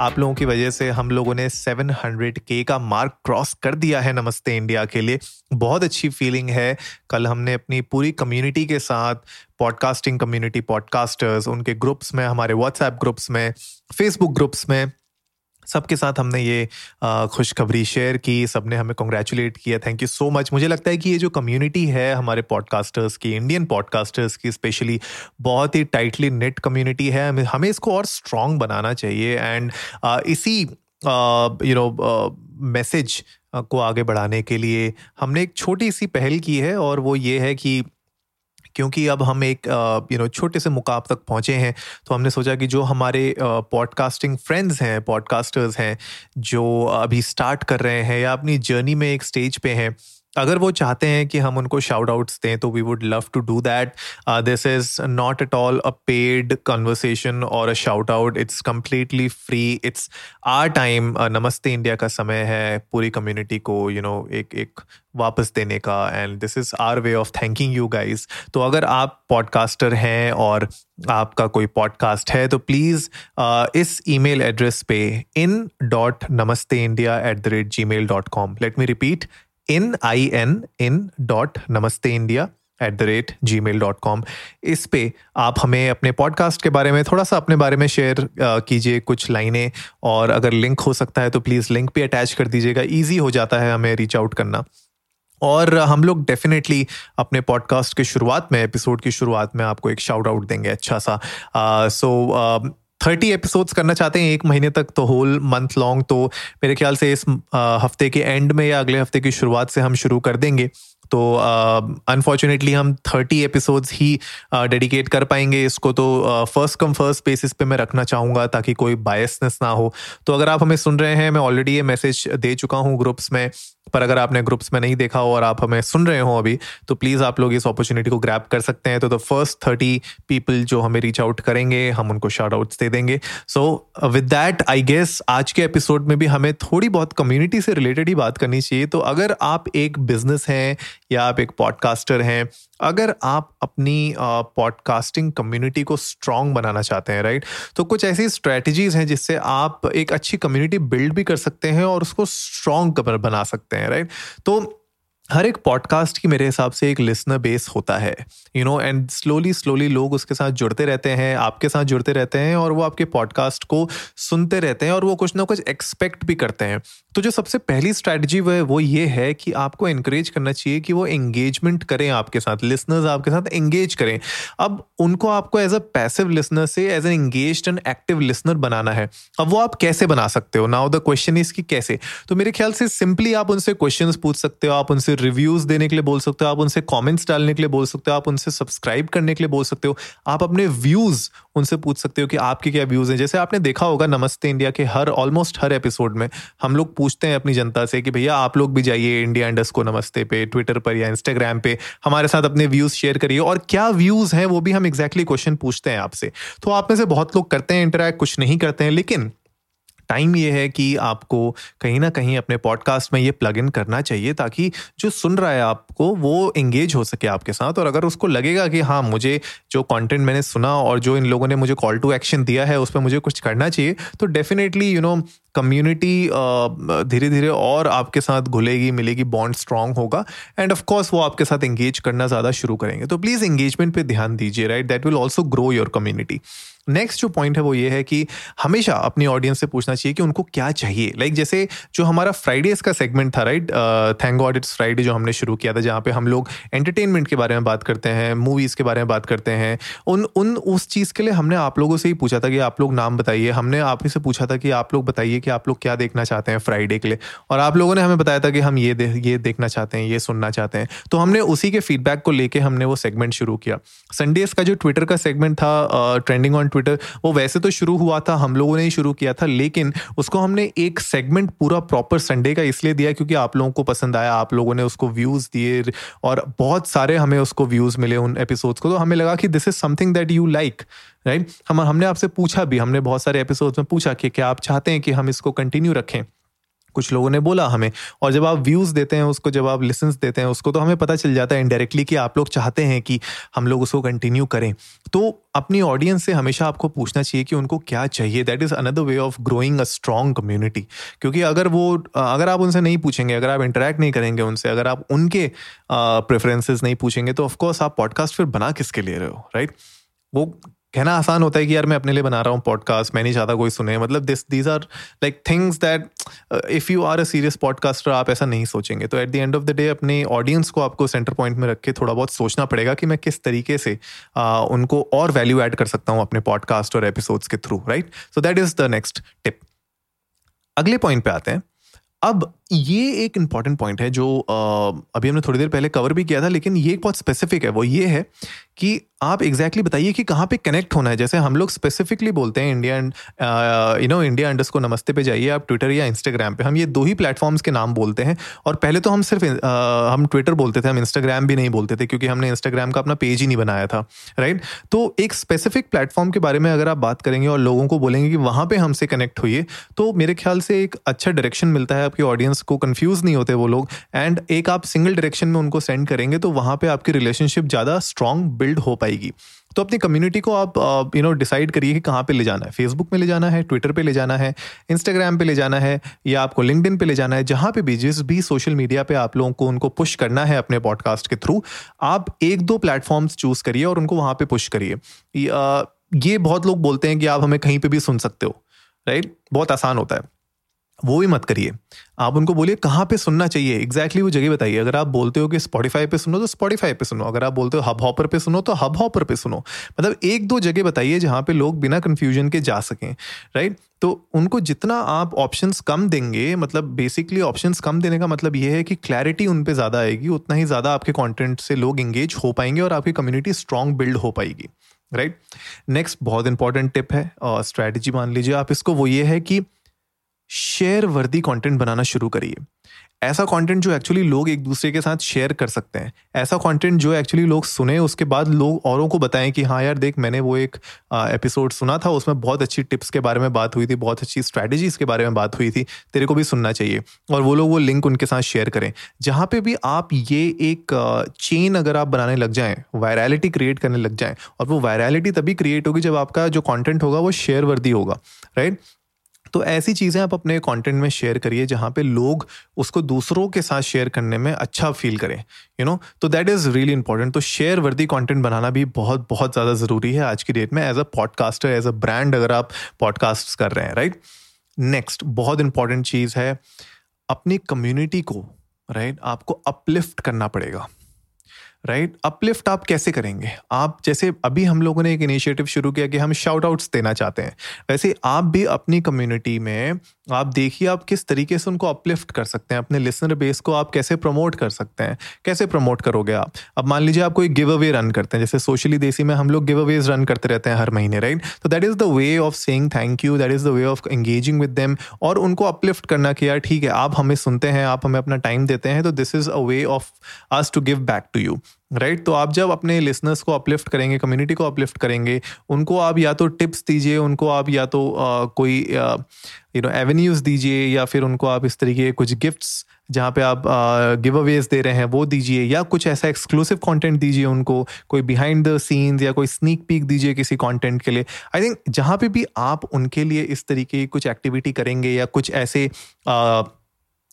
आप लोगों की वजह से हम लोगों ने 700 के का मार्क क्रॉस कर दिया है नमस्ते इंडिया के लिए। बहुत अच्छी फीलिंग है। कल हमने अपनी पूरी कम्युनिटी के साथ पॉडकास्टिंग कम्युनिटी पॉडकास्टर्स उनके ग्रुप्स में, हमारे व्हाट्सएप ग्रुप्स में फेसबुक ग्रुप्स में सबके साथ हमने ये खुशखबरी शेयर की, सबने हमें कॉन्ग्रेचुलेट किया। थैंक यू सो मच मुझे लगता है कि ये जो कम्युनिटी है, हमारे पॉडकास्टर्स की इंडियन पॉडकास्टर्स की स्पेशली बहुत ही टाइटली नेट कम्युनिटी है। हमें इसको और स्ट्रॉन्ग बनाना चाहिए एंड इसी यू नो मैसेज को आगे बढ़ाने के लिए हमने एक छोटी सी पहल की है और वो ये है कि क्योंकि अब हम एक यू नो छोटे से मुकाब तक पहुँचे हैं तो हमने सोचा कि जो हमारे पॉडकास्टिंग फ्रेंड्स हैं पॉडकास्टर्स हैं, जो अभी स्टार्ट कर रहे हैं या अपनी जर्नी में एक स्टेज पे हैं अगर वो चाहते हैं कि हम उनको शाउट आउट्स दें तो we would love to do that this is not at all a paid conversation और a shout out it's completely free it's our time Namaste India का समय है पूरी कम्युनिटी को यू you नो know, एक एक वापस देने का. And this is our way of thanking you guys तो अगर आप पॉडकास्टर हैं और आपका कोई पॉडकास्ट है तो प्लीज़ uh, इस ईमेल एड्रेस पे in dot Namaste India at the rate Gmail dot com let me repeat in I N in dot Namaste India at the rate Gmail dot com इस पे आप हमें अपने podcast के बारे में थोड़ा सा अपने बारे में शेयर कीजिए कुछ लाइनें और अगर लिंक हो सकता है तो प्लीज़ लिंक भी अटैच कर दीजिएगा। ईजी हो जाता है हमें रीच आउट करना। और हम लोग डेफिनेटली अपने पॉडकास्ट की शुरुआत में एपिसोड की शुरुआत में आपको एक शाउट आउट देंगे अच्छा सा। So uh, so, thirty episodes करना चाहते हैं एक महीने तक तो होल मंथ लॉन्ग तो मेरे ख्याल से इस हफ़्ते के एंड में या अगले हफ़्ते की शुरुआत से हम शुरू कर देंगे। तो अनफॉर्चुनेटली uh, हम थर्टी एपिसोड्स ही डेडिकेट uh, कर पाएँगे। इसको तो फ़र्स्ट कम फ़र्स्ट बेसिस पे मैं रखना चाहूँगा ताकि कोई बायसनेस ना हो। तो अगर आप हमें सुन रहे हैं मैं ऑलरेडी ये मैसेज दे चुका हूँ ग्रुप्स में पर अगर आपने ग्रुप्स में नहीं देखा हो और आप हमें सुन रहे हो अभी तो प्लीज़ आप लोग इस अपॉर्चुनिटी को ग्रैप कर सकते हैं। तो द फ़र्स्ट थर्टी पीपल जो हमें रीच आउट करेंगे हम उनको शार्ट आउट्स दे देंगे। So with that I guess आज के एपिसोड में भी हमें थोड़ी बहुत कम्युनिटी से रिलेटेड ही बात करनी चाहिए। तो अगर आप एक बिज़नेस हैं या आप एक पॉडकास्टर हैं अगर आप अपनी पॉडकास्टिंग uh, कम्युनिटी को स्ट्रांग बनाना चाहते हैं राइट तो कुछ ऐसी स्ट्रेटजीज हैं जिससे आप एक अच्छी कम्युनिटी बिल्ड भी कर सकते हैं और उसको स्ट्रांग बना सकते हैं राइट तो हर एक पॉडकास्ट की मेरे हिसाब से एक लिसनर बेस होता है। You know and slowly slowly लोग उसके साथ जुड़ते रहते हैं, आपके साथ जुड़ते रहते हैं और वो आपके पॉडकास्ट को सुनते रहते हैं और वो कुछ ना कुछ एक्सपेक्ट भी करते हैं। तो जो सबसे पहली स्ट्रैटेजी वो वो ये है कि आपको इंकरेज करना चाहिए कि वो एंगेजमेंट करें आपके साथ लिसनर्स आपके साथ एंगेज करें। अब उनको आपको एज अ पैसिव लिसनर से as an engage and active listener बनाना है। अब वो आप कैसे बना सकते हो? नाउ द क्वेश्चन इज़ कि कैसे? तो मेरे ख्याल से सिंपली आप उनसे क्वेश्चन पूछ सकते हो, आप उनसे रिव्यूज़ देने के लिए बोल सकते हो, आप उनसे कॉमेंट्स डालने के लिए बोल सकते हो, आप उनसे सब्सक्राइब करने के लिए बोल सकते हो। आप अपने व्यूज़ उनसे पूछ सकते हो कि आपके क्या व्यूज़ हैं? जैसे आपने देखा होगा नमस्ते इंडिया के हर ऑलमोस्ट हर एपिसोड में हम लोग पूछते हैं अपनी जनता से कि भैया आप लोग भी जाइए इंडिया इंडस को नमस्ते पे ट्विटर पर या इंस्टाग्राम पे, हमारे साथ अपने व्यूज़ शेयर करिए। और क्या व्यूज़ हैं वो भी हम एग्जैक्टली क्वेश्चन पूछते हैं आपसे। तो आप में से बहुत लोग करते हैं इंटरेक्ट कुछ नहीं करते हैं, लेकिन टाइम ये है कि आपको कहीं ना कहीं अपने पॉडकास्ट में ये प्लग इन करना चाहिए ताकि जो सुन रहा है आपको, वो एंगेज हो सके आपके साथ। और अगर उसको लगेगा कि हाँ मुझे जो कंटेंट मैंने सुना और जो इन लोगों ने मुझे कॉल टू एक्शन दिया है, उस पर मुझे कुछ करना चाहिए तो डेफिनेटली यू नो कम्युनिटी धीरे धीरे और आपके साथ घुलेगी, मिलेगी बॉन्ड स्ट्रांग होगा। एंड ऑफ़ कोर्स वो आपके साथ एंगेज करना ज़्यादा शुरू करेंगे। तो प्लीज़ एंगेजमेंट पे ध्यान दीजिए right that will also grow your community next जो पॉइंट है वो ये है कि हमेशा अपनी ऑडियंस से पूछना चाहिए कि उनको क्या चाहिए। लाइक like जैसे जो हमारा फ्राइडेज का सेगमेंट था right thank God it's Friday जो हमने शुरू किया था, जहाँ पे हम लोग एंटरटेनमेंट के बारे में बात करते हैं मूवीज़ के बारे में बात करते हैं। उन उन, उस चीज़ के लिए हमने आप लोगों से ही पूछा था कि आप लोग नाम बताइए। हमने आप ही से पूछा था कि आप लोग बताइए कि आप लोग क्या देखना चाहते हैं फ्राइडे के लिए। और आप लोगों ने हमें बताया था कि हम ये ये देखना चाहते हैं, ये सुनना चाहते हैं। तो हमने उसी के फीडबैक को लेके हमने वो सेगमेंट शुरू किया। संडेज का जो ट्विटर का सेगमेंट था ट्रेंडिंग ऑन ट्विटर वो वैसे तो शुरू हुआ था, हम लोगों ने ही शुरू किया था, लेकिन उसको हमने एक सेगमेंट पूरा प्रॉपर संडे का इसलिए दिया क्योंकि आप लोगों को पसंद आया, आप लोगों ने उसको व्यूज़ दिए और बहुत सारे हमें उसको व्यूज़ मिले उन एपिसोड्स को तो हमें लगा कि this is something that you like right हम, हमने आपसे पूछा भी, हमने बहुत सारे एपिसोड्स में पूछा कि क्या आप चाहते हैं कि हम इसको कंटिन्यू रखें। कुछ लोगों ने बोला हमें। और जब आप व्यूज़ देते हैं, उसको जब आप लिसन देते हैं, उसको तो हमें पता चल जाता है इनडायरेक्टली कि आप लोग चाहते हैं कि हम लोग उसको कंटिन्यू करें। तो अपनी ऑडियंस से हमेशा आपको पूछना चाहिए कि उनको क्या चाहिए। That is another way of growing a strong community क्योंकि अगर वो, अगर आप उनसे नहीं पूछेंगे, अगर आप इंटरेक्ट नहीं करेंगे उनसे, अगर आप उनके प्रेफरेंसेस नहीं पूछेंगे तो ऑफकोर्स आप पॉडकास्ट फिर बना किसके ले रहे हो राइट वो कहना आसान होता है कि यार मैं अपने लिए बना रहा हूँ पॉडकास्ट मैं नहीं चाहता कोई सुने। मतलब this these are like things that if you are a serious podcaster आप ऐसा नहीं सोचेंगे। तो at the end of the day अपने ऑडियंस को आपको सेंटर पॉइंट में रख के थोड़ा बहुत सोचना पड़ेगा कि मैं किस तरीके से uh, उनको और वैल्यू ऐड कर सकता हूँ अपने पॉडकास्ट और एपिसोड्स के through right so that is the next tip अगले पॉइंट पे आते हैं। अब ये एक इंपॉर्टेंट पॉइंट है जो अभी हमने थोड़ी देर पहले कवर भी किया था लेकिन ये एक बहुत स्पेसिफिक है। वो ये है कि आप एग्जैक्टली exactly बताइए कि कहाँ पे कनेक्ट होना है। जैसे हम लोग स्पेसिफिकली बोलते हैं इंडिया यू नो इंडिया अंडर्स को नमस्ते पे जाइए आप ट्विटर या इंस्टाग्राम पे। हम ये दो ही प्लेटफॉर्म्स के नाम बोलते हैं। और पहले तो हम सिर्फ़ uh, हम ट्विटर बोलते थे हम इंस्टाग्राम भी नहीं बोलते थे क्योंकि हमने इंस्टाग्राम का अपना पेज ही नहीं बनाया था राइट तो एक स्पेसिफिक प्लेटफॉर्म के बारे में अगर आप बात करेंगे और लोगों को बोलेंगे कि वहाँ पर हमसे कनेक्ट होइए तो मेरे ख्याल से एक अच्छा डायरेक्शन मिलता है आपकी ऑडियंस को कन्फ्यूज़ नहीं होते वो लोग। एंड एक आप सिंगल डायरेक्शन में उनको सेंड करेंगे तो वहाँ पे आपकी रिलेशनशिप ज़्यादा स्ट्रांग बिल्ड हो पाएगी। तो अपनी कम्युनिटी को आप यू नो डिसाइड करिए कि कहाँ पे ले जाना है। फेसबुक में ले जाना है ट्विटर पे ले जाना है इंस्टाग्राम पे ले जाना है, या आपको लिंकड पे ले जाना है। जहाँ पे भी, जिस भी सोशल मीडिया पे आप लोगों को उनको पुश करना है अपने पॉडकास्ट के थ्रू आप एक दो प्लेटफॉर्म्स चूज़ करिए और उनको वहाँ पे पुश करिए। ये बहुत लोग बोलते हैं कि आप हमें कहीं पर भी सुन सकते हो राइट बहुत आसान होता है। वो भी मत करिए। आप उनको बोलिए, कहाँ पे सुनना चाहिए? एग्जैक्टली exactly वो जगह बताइए। अगर आप बोलते हो कि स्पॉटीफाई पे सुनो तो स्पॉटीफाई पे सुनो। अगर आप बोलते हो हब हॉपर पे सुनो तो हब हॉपर पे सुनो। मतलब एक दो जगह बताइए जहाँ पे लोग बिना कन्फ्यूज़न के जा सकें राइट तो उनको जितना आप ऑप्शंस कम देंगे मतलब बेसिकली ऑप्शंस कम देने का मतलब ये है कि क्लैरिटी उन पर ज़्यादा आएगी, उतना ही ज़्यादा आपके कॉन्टेंट से लोग इंगेज हो पाएँगे और आपकी कम्युनिटी स्ट्रांग बिल्ड हो पाएगी राइट नेक्स्ट बहुत इंपॉर्टेंट टिप है स्ट्रैटेजी मान लीजिए आप। इसको वो ये है कि शेयर वर्दी कंटेंट बनाना शुरू करिए। ऐसा कंटेंट जो एक्चुअली लोग एक दूसरे के साथ शेयर कर सकते हैं। ऐसा कंटेंट जो एक्चुअली लोग सुने, उसके बाद लोग औरों को बताएँ कि हाँ यार, देख, मैंने वो एक एपिसोड सुना था, उसमें बहुत अच्छी टिप्स के बारे में बात हुई थी, बहुत अच्छी स्ट्रैटेजीज के बारे में बात हुई थी, तेरे को भी सुनना चाहिए। और वो लोग वो लिंक उनके साथ शेयर करें। जहाँ पर भी आप ये एक चेन अगर आप बनाने लग जाएँ वायरलिटी क्रिएट करने लग जाएँ, और वो वायरलिटी तभी क्रिएट होगी जब आपका जो कॉन्टेंट होगा वो शेयर वर्दी होगा राइट तो ऐसी चीज़ें आप अपने कंटेंट में शेयर करिए जहाँ पे लोग उसको दूसरों के साथ शेयर करने में अच्छा फील करें यू नो तो दैट इज़ रियली इंपॉर्टेंट तो शेयर वर्दी कंटेंट बनाना भी बहुत बहुत ज़्यादा ज़रूरी है आज की डेट में as a podcaster as a brand अगर आप पॉडकास्ट कर रहे हैं राइट नेक्स्ट बहुत इंपॉर्टेंट चीज़ है, अपनी कम्युनिटी को राइट आपको अपलिफ्ट करना पड़ेगा। Right right? अपलिफ्ट आप कैसे करेंगे आप जैसे अभी हम लोगों ने एक इनिशिएटिव शुरू किया कि हम शाउट आउट्स देना चाहते हैं वैसे आप भी अपनी कम्युनिटी में आप देखिए आप किस तरीके से उनको अपलिफ्ट कर सकते हैं, अपने लिसनर बेस को आप कैसे प्रमोट कर सकते हैं, कैसे प्रमोट करोगे आप? अब मान लीजिए आप कोई गिव अवे रन करते हैं, जैसे सोशली देसी में हम लोग गिव अवेज रन करते रहते हैं हर महीने राइट तो that is the way of saying thank you that is the way of engaging with them और उनको अपलिफ्ट करना कि यार ठीक है, आप हमें सुनते हैं, आप हमें अपना टाइम देते हैं तो this is a way of us to give back to you right right? तो आप जब अपने लिसनर्स को अपलिफ्ट करेंगे कम्युनिटी को अपलिफ्ट करेंगे उनको आप या तो टिप्स दीजिए उनको आप या तो आ, कोई यू नो एवेन्यूज दीजिए या फिर उनको आप इस तरीके कुछ गिफ्ट्स जहाँ पे आप गिव अवेज दे रहे हैं वो दीजिए या कुछ ऐसा एक्सक्लूसिव कंटेंट दीजिए उनको कोई बिहाइंड द सीन्स या कोई स्नीक पीक दीजिए किसी कंटेंट के लिए आई थिंक जहाँ पे भी आप उनके लिए इस तरीके की कुछ एक्टिविटी करेंगे या कुछ ऐसे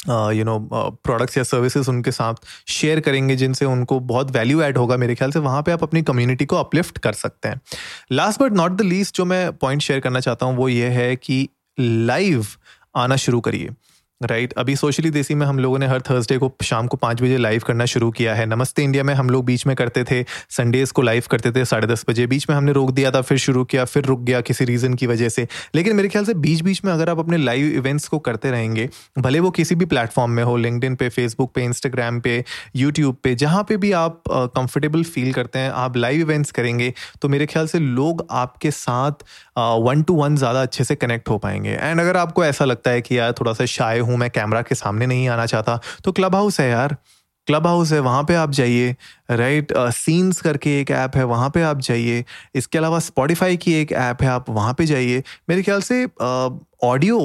यू नो प्रोडक्ट्स या सर्विसेज़ उनके साथ शेयर करेंगे जिनसे उनको बहुत वैल्यू ऐड होगा मेरे ख्याल से, वहाँ पे आप अपनी कम्युनिटी को अपलिफ्ट कर सकते हैं। Last but not the least जो मैं पॉइंट शेयर करना चाहता हूँ, वो ये है कि लाइव आना शुरू करिए। राइट अभी सोशली देसी में हम लोगों ने हर थर्सडे को शाम को पाँच बजे लाइव करना शुरू किया है। नमस्ते इंडिया में हम लोग बीच में करते थे। संडेज को लाइव करते थे साढ़े दस बजे। बीच में हमने रोक दिया था, फिर शुरू किया, फिर रुक गया किसी रीज़न की वजह से। लेकिन मेरे ख्याल से बीच बीच में अगर आप अपने लाइव इवेंट्स को करते रहेंगे, भले वो किसी भी प्लेटफॉर्म में हो लिंकड पे फेसबुक पे इंस्टाग्राम पे यूट्यूब पे, जहाँ पे भी आप कंफर्टेबल फील करते हैं, आप लाइव इवेंट्स करेंगे तो मेरे ख्याल से लोग आपके साथ वन टू वन ज़्यादा अच्छे से कनेक्ट हो पाएँगे। एंड अगर आपको ऐसा लगता है कि यार थोड़ा सा शाय हूँ, मैं कैमरा के सामने नहीं आना चाहता। तो क्लब हाउस है यार। क्लब हाउस है, वहाँ पे आप जाइए। राइट सीन्स uh, करके एक ऐप है वहाँ पे आप जाइए। इसके अलावा स्पॉटिफाई की एक ऐप है आप वहाँ पे जाइए। मेरे ख्याल से ऑडियो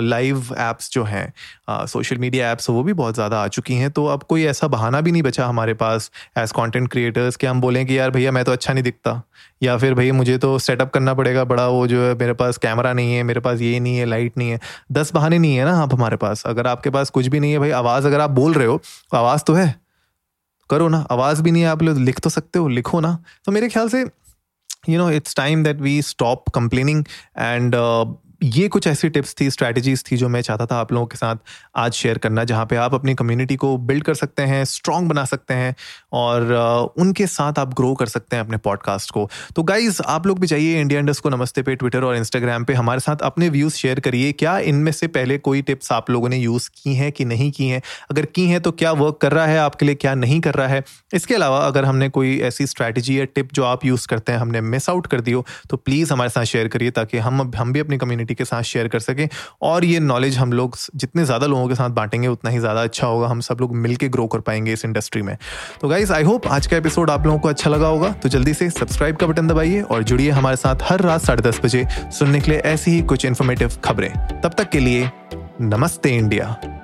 लाइव एप्स जो हैं सोशल मीडिया एप्स वो भी बहुत ज़्यादा आ चुकी हैं। तो अब कोई ऐसा बहाना भी नहीं बचा हमारे पास एज कंटेंट क्रिएटर्स कि हम बोलें कि यार भैया मैं तो अच्छा नहीं दिखता। या फिर भैया मुझे तो सेटअप करना पड़ेगा बड़ा वो जो है मेरे पास कैमरा नहीं है मेरे पास ये नहीं है लाइट नहीं है। दस बहाने नहीं है ना आप हमारे पास। अगर आपके पास कुछ भी नहीं है भाई आवाज़ अगर आप बोल रहे हो तो आवाज़ तो है। करो ना, आवाज़ भी नहीं है, आप लोग लिख तो सकते हो, लिखो ना। तो मेरे ख्याल से you know it's time that we stop complaining and ये कुछ ऐसी टिप्स थी स्ट्रैटेजीज थी जो मैं चाहता था आप लोगों के साथ आज शेयर करना, जहाँ पे आप अपनी कम्युनिटी को बिल्ड कर सकते हैं स्ट्रांग बना सकते हैं और उनके साथ आप ग्रो कर सकते हैं अपने पॉडकास्ट को। तो गाइज़ आप लोग भी चाहिए इंडिया इंडस्ट को नमस्ते पे ट्विटर और इंस्टाग्राम पे, हमारे साथ अपने व्यूज़ शेयर करिए। क्या इनमें से पहले कोई टिप्स आप लोगों ने यूज़ की हैं कि नहीं की हैं? अगर की हैं तो क्या वर्क कर रहा है आपके लिए, क्या नहीं कर रहा है? इसके अलावा अगर हमने कोई ऐसी स्ट्रैटेजी या टिप जो आप यूज़ करते हैं, हमने मिस आउट कर दी हो तो प्लीज़ हमारे साथ शेयर करिए ताकि हम हम भी अपनी कम्युनिटी कम्युनिटी के साथ शेयर कर सकें। और ये नॉलेज हम लोग जितने ज़्यादा लोगों के साथ बांटेंगे, उतना ही ज़्यादा अच्छा होगा। हम सब लोग मिल ग्रो कर पाएँगे इस इंडस्ट्री में। तो गाइज़ आई होप आज का एपिसोड आप लोगों को अच्छा लगा होगा। तो जल्दी से सब्सक्राइब का बटन दबाइए और जुड़िए हमारे साथ हर रात साढ़े दस बजे सुनने के लिए ऐसी ही कुछ इन्फॉर्मेटिव खबरें। तब तक के लिए नमस्ते इंडिया।